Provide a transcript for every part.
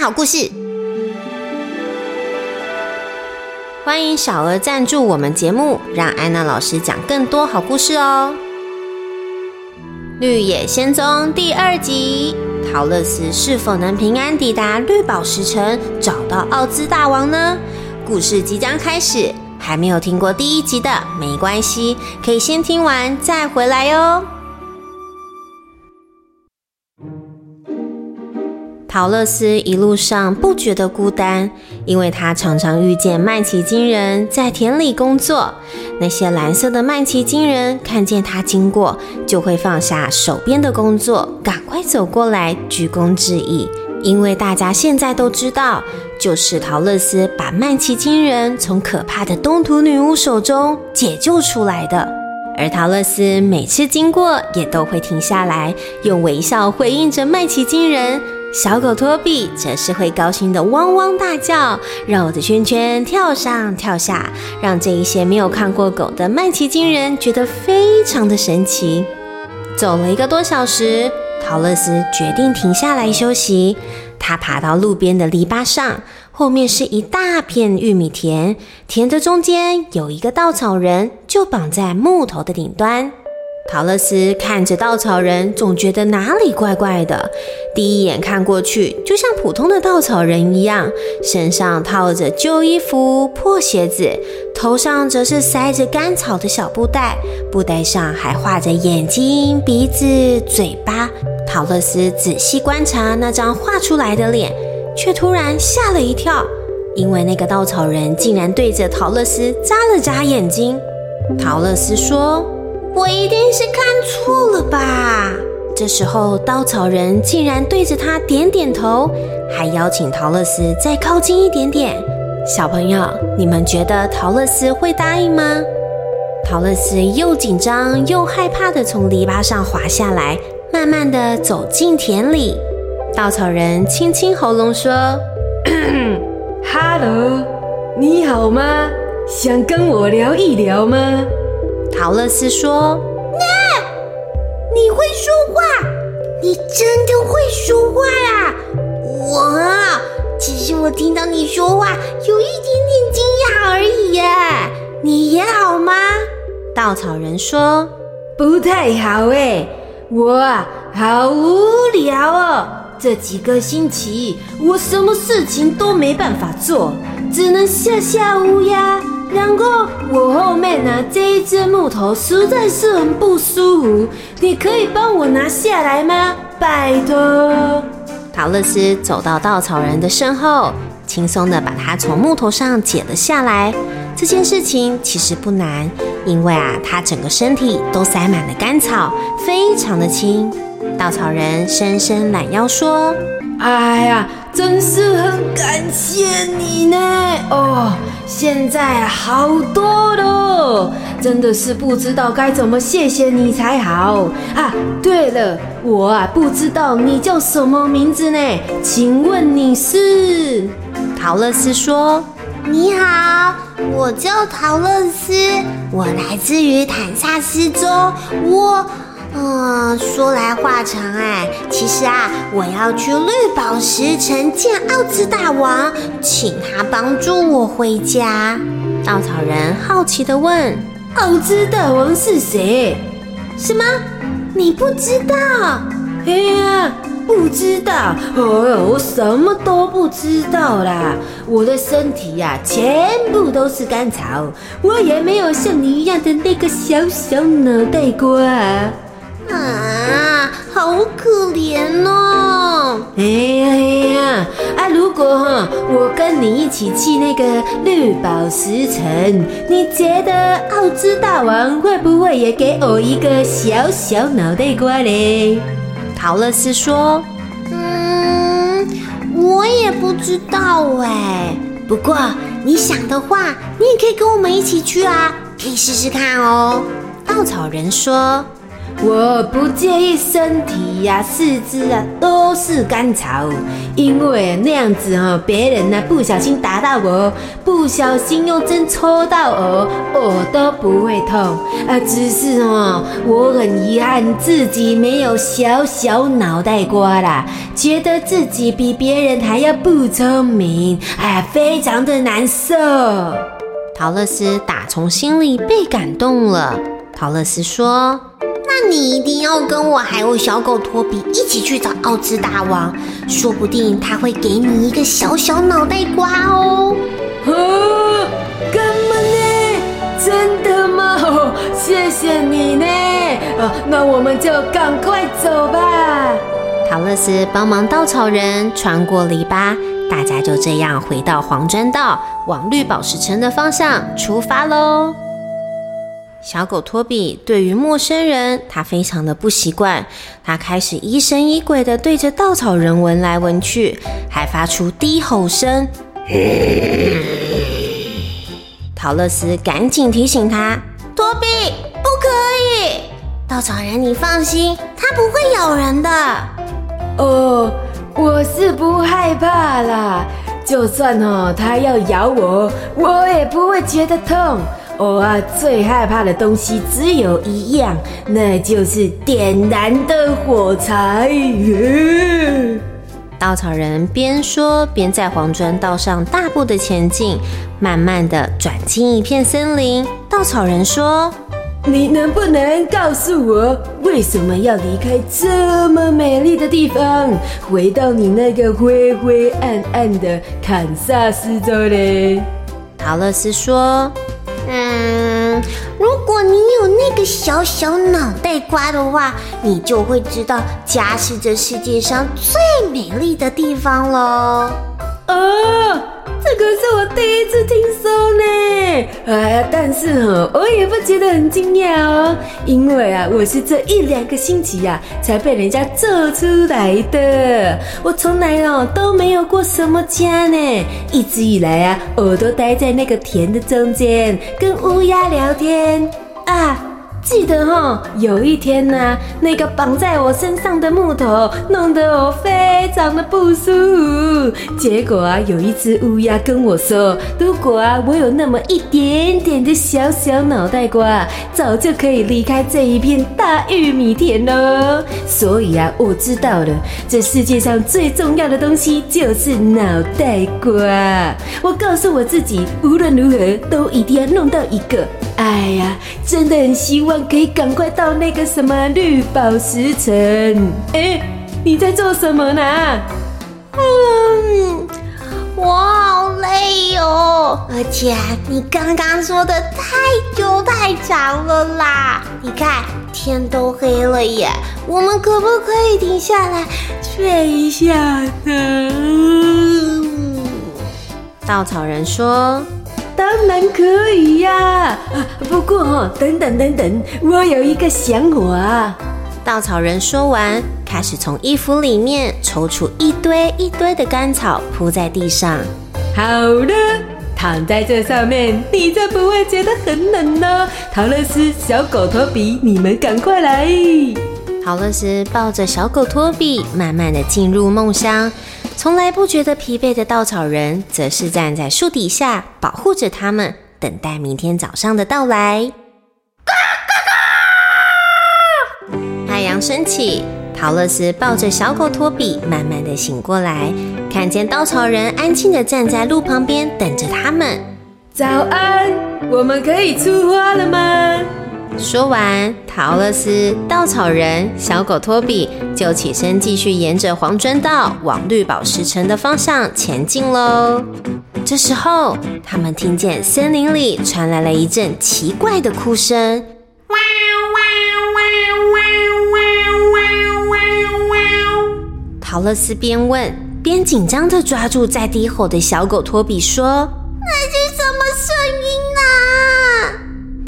好故事。欢迎小额赞助我们节目，让安娜老师讲更多好故事哦。《绿野仙踪》第二集：陶乐斯是否能平安抵达绿宝石城，找到奥兹大王呢？故事即将开始，还没有听过第一集的没关系，可以先听完再回来哦。陶乐斯一路上不觉得孤单，因为他常常遇见麦奇金人在田里工作。那些蓝色的麦奇金人看见他经过，就会放下手边的工作，赶快走过来鞠躬致意。因为大家现在都知道，就是陶乐斯把麦奇金人从可怕的东土女巫手中解救出来的。而陶乐斯每次经过，也都会停下来，用微笑回应着麦奇金人。小狗托比则是会高兴的汪汪大叫，绕着圈圈跳上跳下，让这一些没有看过狗的麦奇金人觉得非常的神奇。走了一个多小时，陶乐斯决定停下来休息。他爬到路边的篱笆上，后面是一大片玉米田，田的中间有一个稻草人，就绑在木头的顶端。陶乐斯看着稻草人，总觉得哪里怪怪的。第一眼看过去，就像普通的稻草人一样，身上套着旧衣服、破鞋子，头上则是塞着干草的小布袋，布袋上还画着眼睛、鼻子、嘴巴。陶乐斯仔细观察那张画出来的脸，却突然吓了一跳，因为那个稻草人竟然对着陶乐斯眨了眨眼睛。陶乐斯说。我一定是看错了吧？这时候，稻草人竟然对着他点点头，还邀请陶乐斯再靠近一点点。小朋友，你们觉得陶乐斯会答应吗？陶乐斯又紧张又害怕的从篱笆上滑下来，慢慢的走进田里。稻草人清清喉咙说：“Hello，你好吗？想跟我聊一聊吗？”陶乐斯说：“那，你会说话？你真的会说话啊？我啊，其实我听到你说话有一点点惊讶而已耶。你也好吗？”稻草人说：“不太好哎，我啊，好无聊哦。这几个星期，我什么事情都没办法做，只能吓吓乌鸦。”然后我后面呢这一只木头实在是很不舒服，你可以帮我拿下来吗？拜托。陶乐斯走到稻草人的身后，轻松的把它从木头上解了下来。这件事情其实不难，因为啊，他整个身体都塞满了干草，非常的轻。稻草人伸伸懒腰说：“哎呀，真是很感谢你呢！哦。”现在好多了，真的是不知道该怎么谢谢你才好啊！对了，我啊不知道你叫什么名字呢？请问你是？陶乐斯说：“你好，我叫陶乐斯，我来自于坦萨斯州，我……”嗯，说来话长哎，其实啊，我要去绿宝石城见奥兹大王，请他帮助我回家。稻草人好奇的问：“奥兹大王是谁？什么？你不知道？哎呀，不知道！哦，我什么都不知道啦。我的身体呀，全部都是干草，我也没有像你一样的那个小小脑袋瓜。”啊，好可怜哦！哎呀哎呀，啊，如果哈我跟你一起去那个绿宝石城，你觉得奥兹大王会不会也给我一个小小脑袋瓜嘞？陶乐斯说：“嗯，我也不知道哎。不过你想的话，你也可以跟我们一起去啊，可以试试看哦。”稻草人说。我不介意身体呀、四肢啊都是干草，因为那样子哦，别人呢不小心打到我，不小心用针戳到我，我都不会痛啊。只是哦，我很遗憾自己没有小小脑袋瓜啦，觉得自己比别人还要不聪明，哎呀，非常的难受。陶乐斯打从心里被感动了。陶乐斯说。那你一定要跟我还有小狗托比一起去找奥兹大王，说不定他会给你一个小小脑袋瓜哦。啊，干嘛呢？真的吗？谢谢你呢。啊，那我们就赶快走吧。陶乐斯帮忙稻草人穿过篱笆，大家就这样回到黄砖道，往绿宝石城的方向出发喽。小狗托比对于陌生人，他非常的不习惯。他开始疑神疑鬼的对着稻草人闻来闻去，还发出低吼声。陶乐斯赶紧提醒他：“托比，不可以！稻草人，你放心，它不会咬人的。”哦，我是不害怕啦。就算哦，它要咬我，我也不会觉得痛。我啊，最害怕的东西只有一样，那就是点燃的火柴。稻草人边说边在黄砖道上大步的前进，慢慢的转进一片森林。稻草人说：“你能不能告诉我，为什么要离开这么美丽的地方，回到你那个灰灰暗暗的堪萨斯州嘞？”陶乐斯说。嗯，如果你有那个小小脑袋瓜的话，你就会知道家是这世界上最美丽的地方喽。哦，这可是我第一次听说呢。哎呀，但是哈，我也不觉得很惊讶哦，因为啊，我是这一两个星期呀才被人家做出来的。我从来哦都没有过什么家呢，一直以来啊，我都待在那个田的中间，跟乌鸦聊天啊。记得哈，有一天呢，那个绑在我身上的木头弄得我非常的不舒服。结果啊，有一只乌鸦跟我说，如果啊我有那么一点点的小小脑袋瓜，早就可以离开这一片大玉米田了。所以啊，我知道了，这世界上最重要的东西就是脑袋瓜。我告诉我自己，无论如何都一定要弄到一个。哎呀，真的很希望可以赶快到那个什么绿宝石城。哎，你在做什么呢？嗯，我好累哦，而且你刚刚说的太久太长了啦。你看天都黑了耶，我们可不可以停下来睡一下呢？稻草人说。当然可以呀，不过哦，等等等等，我有一个想法。稻草人说完，开始从衣服里面抽出一堆一堆的干草，铺在地上。好了，躺在这上面，你就不会觉得很冷了。陶乐斯、小狗托比，你们赶快来！陶乐斯抱着小狗托比，慢慢的进入梦乡。从来不觉得疲惫的稻草人，则是站在树底下保护着他们，等待明天早上的到来。太阳升起，陶乐斯抱着小狗托比，慢慢的醒过来，看见稻草人安静的站在路旁边等着他们。早安，我们可以出发了吗？说完，陶乐斯、稻草人、小狗托比就起身继续沿着黄砖道往绿宝石城的方向前进喽。这时候，他们听见森林里传来了一阵奇怪的哭声。陶乐斯边问边紧张地抓住在低吼的小狗托比，说：“那是什么声音啊？”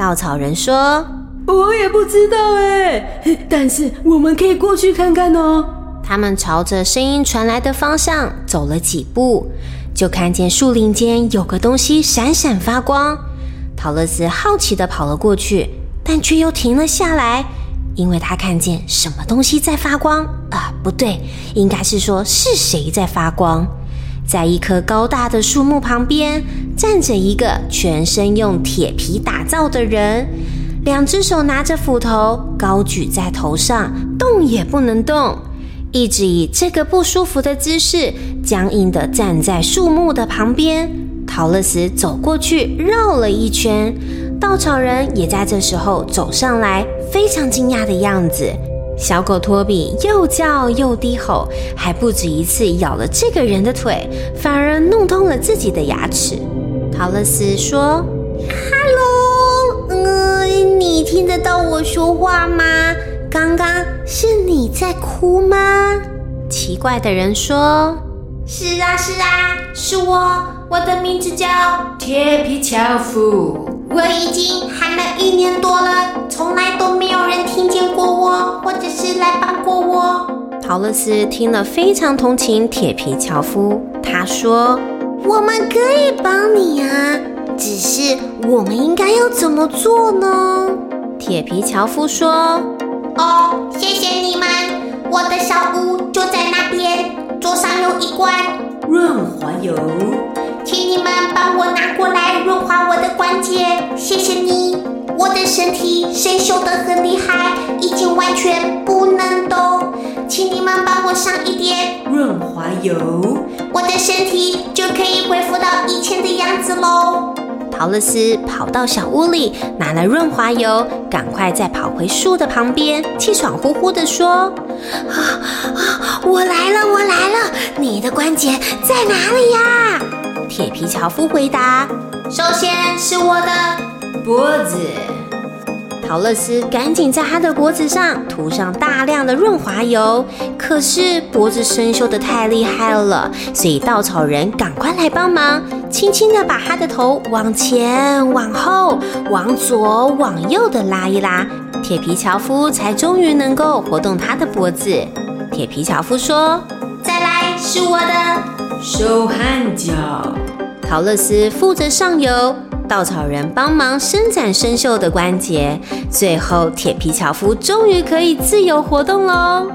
稻草人说。我也不知道哎，但是我们可以过去看看哦。他们朝着声音传来的方向走了几步，就看见树林间有个东西闪闪发光。陶乐斯好奇的跑了过去，但却又停了下来，因为他看见什么东西在发光啊？不对，应该是说是谁在发光。在一棵高大的树木旁边，站着一个全身用铁皮打造的人，两只手拿着斧头，高举在头上，动也不能动，一直以这个不舒服的姿势，僵硬地站在树木的旁边。陶乐斯走过去，绕了一圈，稻草人也在这时候走上来，非常惊讶的样子。小狗托比又叫又低吼，还不止一次咬了这个人的腿，反而弄痛了自己的牙齿。陶乐斯说：“Hello，嗯，你听得到我说话吗？刚刚是你在哭吗？”奇怪的人说：“是啊，是啊，是我，我的名字叫铁皮樵夫。”我已经喊了一年多了，从来都没有人听见过我，或者是来帮过我。陶乐斯听了非常同情铁皮樵夫，他说：“我们可以帮你啊，只是我们应该要怎么做呢？”铁皮樵夫说：“哦，谢谢你们，我的小屋就在那边，桌上有一罐润滑油。”请你们帮我拿过来润滑我的关节，谢谢你。我的身体生锈的很厉害，已经完全不能动，请你们帮我上一点润滑油，我的身体就可以恢复到以前的样子喽。陶乐斯跑到小屋里拿了润滑油，赶快再跑回树的旁边，气喘呼呼地说：“啊啊，我来了，我来了，你的关节在哪里呀？”铁皮樵夫回答：“首先是我的脖子。”陶乐斯赶紧在他的脖子上涂上大量的润滑油，可是脖子生锈的太厉害了，所以稻草人赶快来帮忙，轻轻的把他的头往前、往后、往左、往右的拉一拉，铁皮樵夫才终于能够活动他的脖子。铁皮樵夫说：“再来是我的手和脚。”陶乐斯负责上游，稻草人帮忙伸展生锈的关节，最后铁皮樵夫终于可以自由活动喽。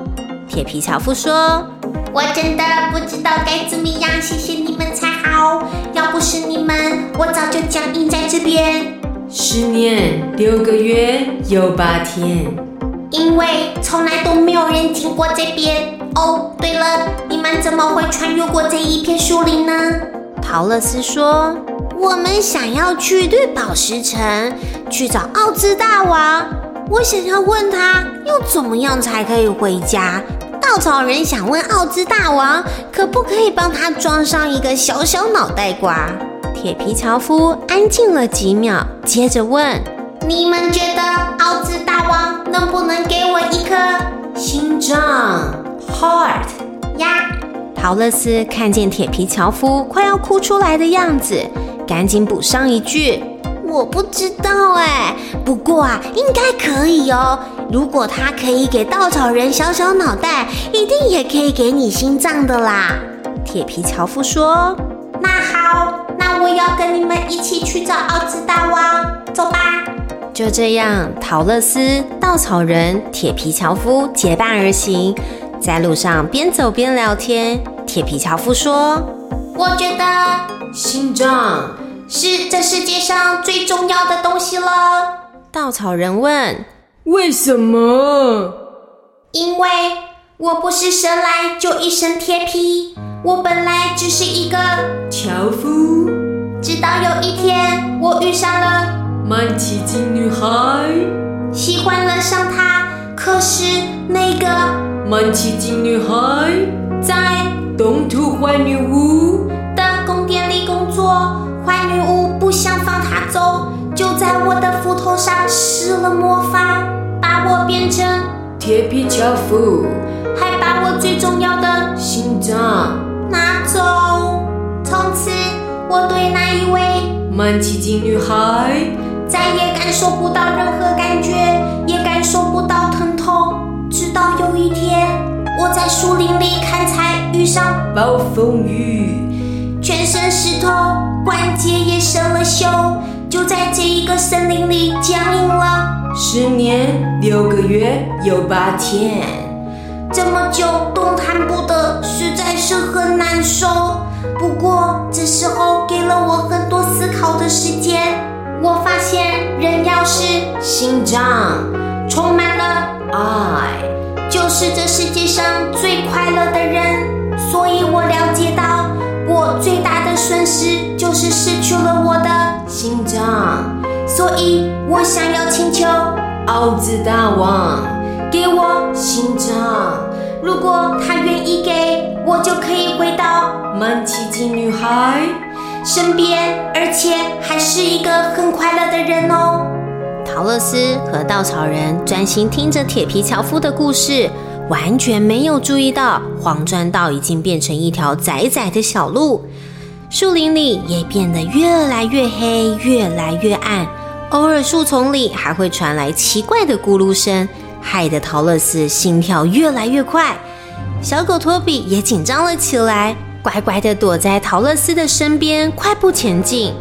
铁皮樵夫说：“我真的不知道该怎么样谢谢你们才好，要不是你们，我早就僵硬在这边。十年六个月又八天，因为从来都没有人经过这边。哦，对了，你们怎么会穿越过这一片树林呢？”陶乐斯说：“我们想要去绿宝石城，去找奥兹大王。我想要问他，要怎么样才可以回家？稻草人想问奥兹大王，可不可以帮他装上一个小小脑袋瓜？”铁皮樵夫安静了几秒，接着问：“你们觉得奥兹大王能不能给我一颗心脏 （heart） 呀？”陶乐斯看见铁皮樵夫快要哭出来的样子，赶紧补上一句：“我不知道哎，不过啊，应该可以哦。如果他可以给稻草人小小脑袋，一定也可以给你心脏的啦。”铁皮樵夫说：“那好，那我要跟你们一起去找奥兹大王，走吧。”就这样，陶乐斯、稻草人、铁皮樵夫结伴而行。在路上边走边聊天，铁皮樵夫说：“我觉得心脏是这世界上最重要的东西了。”稻草人问：“为什么？”“因为我不是生来就一身铁皮，我本来只是一个樵夫。直到有一天，我遇上了曼奇金女孩，喜欢了上她。可是那个……”曼奇金女孩在东土坏女巫的宫殿里工作，坏女巫不想放她走，就在我的斧头上施了魔法，把我变成铁皮樵夫，还把我最重要的心脏拿走。从此，我对那一位曼奇金女孩再也感受不到任何感觉，也感受不到疼痛。直到有一天，我在树林里砍柴，遇上暴风雨，全身湿透，关节也生了锈，就在这一个森林里僵硬了十年六个月有八天。这么久动弹不得，实在是很难受。不过这时候给了我很多思考的时间。我发现，人要是心脏充满了爱，就是这世界上最快乐的人。所以我了解到，我最大的损失就是失去了我的心脏。所以我想要请求奥兹大王给我心脏。如果他愿意给我，就可以回到曼奇金女孩身边，而且还是一个很快乐的人哦。陶乐斯和稻草人专心听着铁皮樵夫的故事，完全没有注意到黄砖道已经变成一条窄窄的小路，树林里也变得越来越黑，越来越暗，偶尔树丛里还会传来奇怪的咕噜声。害得陶乐斯心跳越来越快，小狗托比也紧张了起来，乖乖的躲在陶乐斯的身边，快步前进。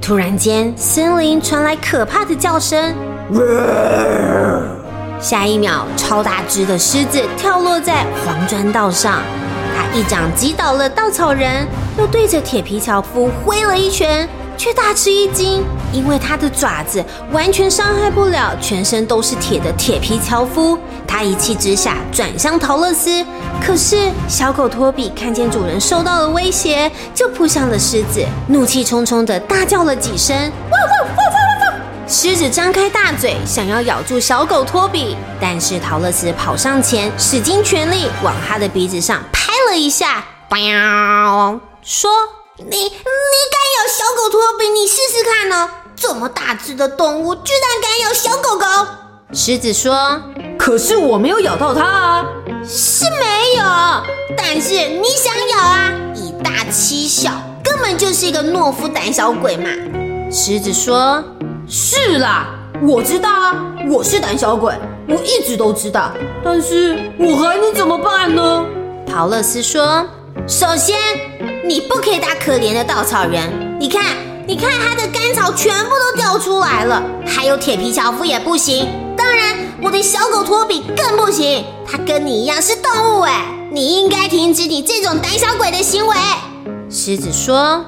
突然间，森林传来可怕的叫声，下一秒，超大只的狮子跳落在黄砖道上，它一掌击倒了稻草人，又对着铁皮樵夫挥了一拳。却大吃一惊，因为它的爪子完全伤害不了全身都是铁的铁皮樵夫。他一气之下转向陶乐斯，可是小狗托比看见主人受到了威胁，就扑向了狮子，怒气冲冲的大叫了几声。狮子张开大嘴想要咬住小狗托比，但是陶乐斯跑上前，使尽全力往他的鼻子上拍了一下，说。你你敢咬小？这么大只的动物，居然敢咬小狗狗！狮子说：“可是我没有咬到它啊！”是没有，但是你想咬啊！以大欺小，根本就是一个懦夫胆小鬼嘛！狮子说：“是啦，我知道啊，我是胆小鬼，我一直都知道。但是我还能怎么办呢？”陶乐斯说：“首先。”你不可以打可怜的稻草人，你看，你看他的干草全部都掉出来了，还有铁皮樵夫也不行，当然我的小狗托比更不行，它跟你一样是动物哎，你应该停止你这种胆小鬼的行为。狮子说：“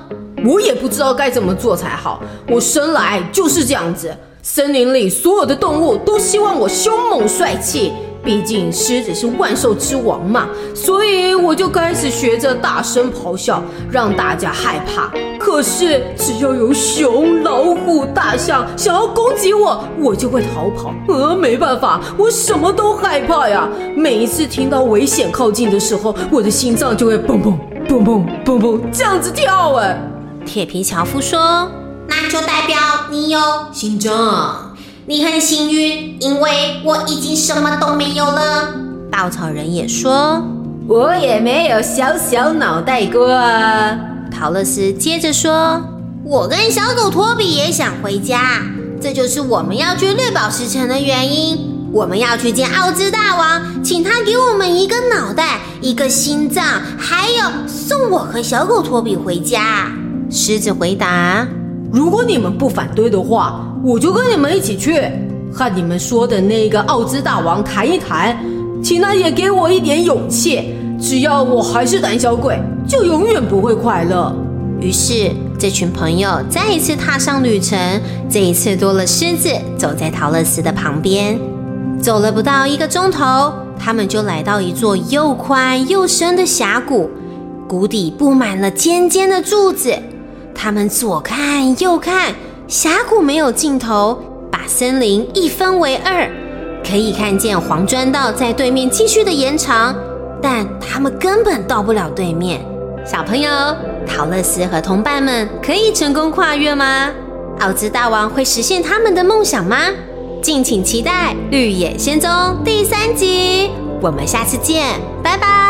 我也不知道该怎么做才好，我生来就是这样子，森林里所有的动物都希望我凶猛帅气。”毕竟狮子是万兽之王嘛，所以我就开始学着大声咆哮，让大家害怕。可是只要有熊、老虎、大象想要攻击我，我就会逃跑。呃，没办法，我什么都害怕呀。每一次听到危险靠近的时候，我的心脏就会砰砰砰砰砰砰这样子跳。哎，铁皮樵夫说：“那就代表你有心脏。”你很幸运，因为我已经什么都没有了。稻草人也说：“我也没有小小脑袋瓜。”陶乐斯接着说：“我跟小狗托比也想回家，这就是我们要去绿宝石城的原因。我们要去见奥兹大王，请他给我们一个脑袋、一个心脏，还有送我和小狗托比回家。”狮子回答：“如果你们不反对的话。”我就跟你们一起去和你们说的那个奥兹大王谈一谈，请他也给我一点勇气。只要我还是胆小鬼，就永远不会快乐。于是，这群朋友再一次踏上旅程。这一次多了狮子走在陶乐斯的旁边。走了不到一个钟头，他们就来到一座又宽又深的峡谷，谷底布满了尖尖的柱子。他们左看右看。峡谷没有尽头，把森林一分为二，可以看见黄砖道在对面继续的延长，但他们根本到不了对面。小朋友，陶乐斯和同伴们可以成功跨越吗？奥兹大王会实现他们的梦想吗？敬请期待《绿野仙踪》第三集，我们下次见，拜拜。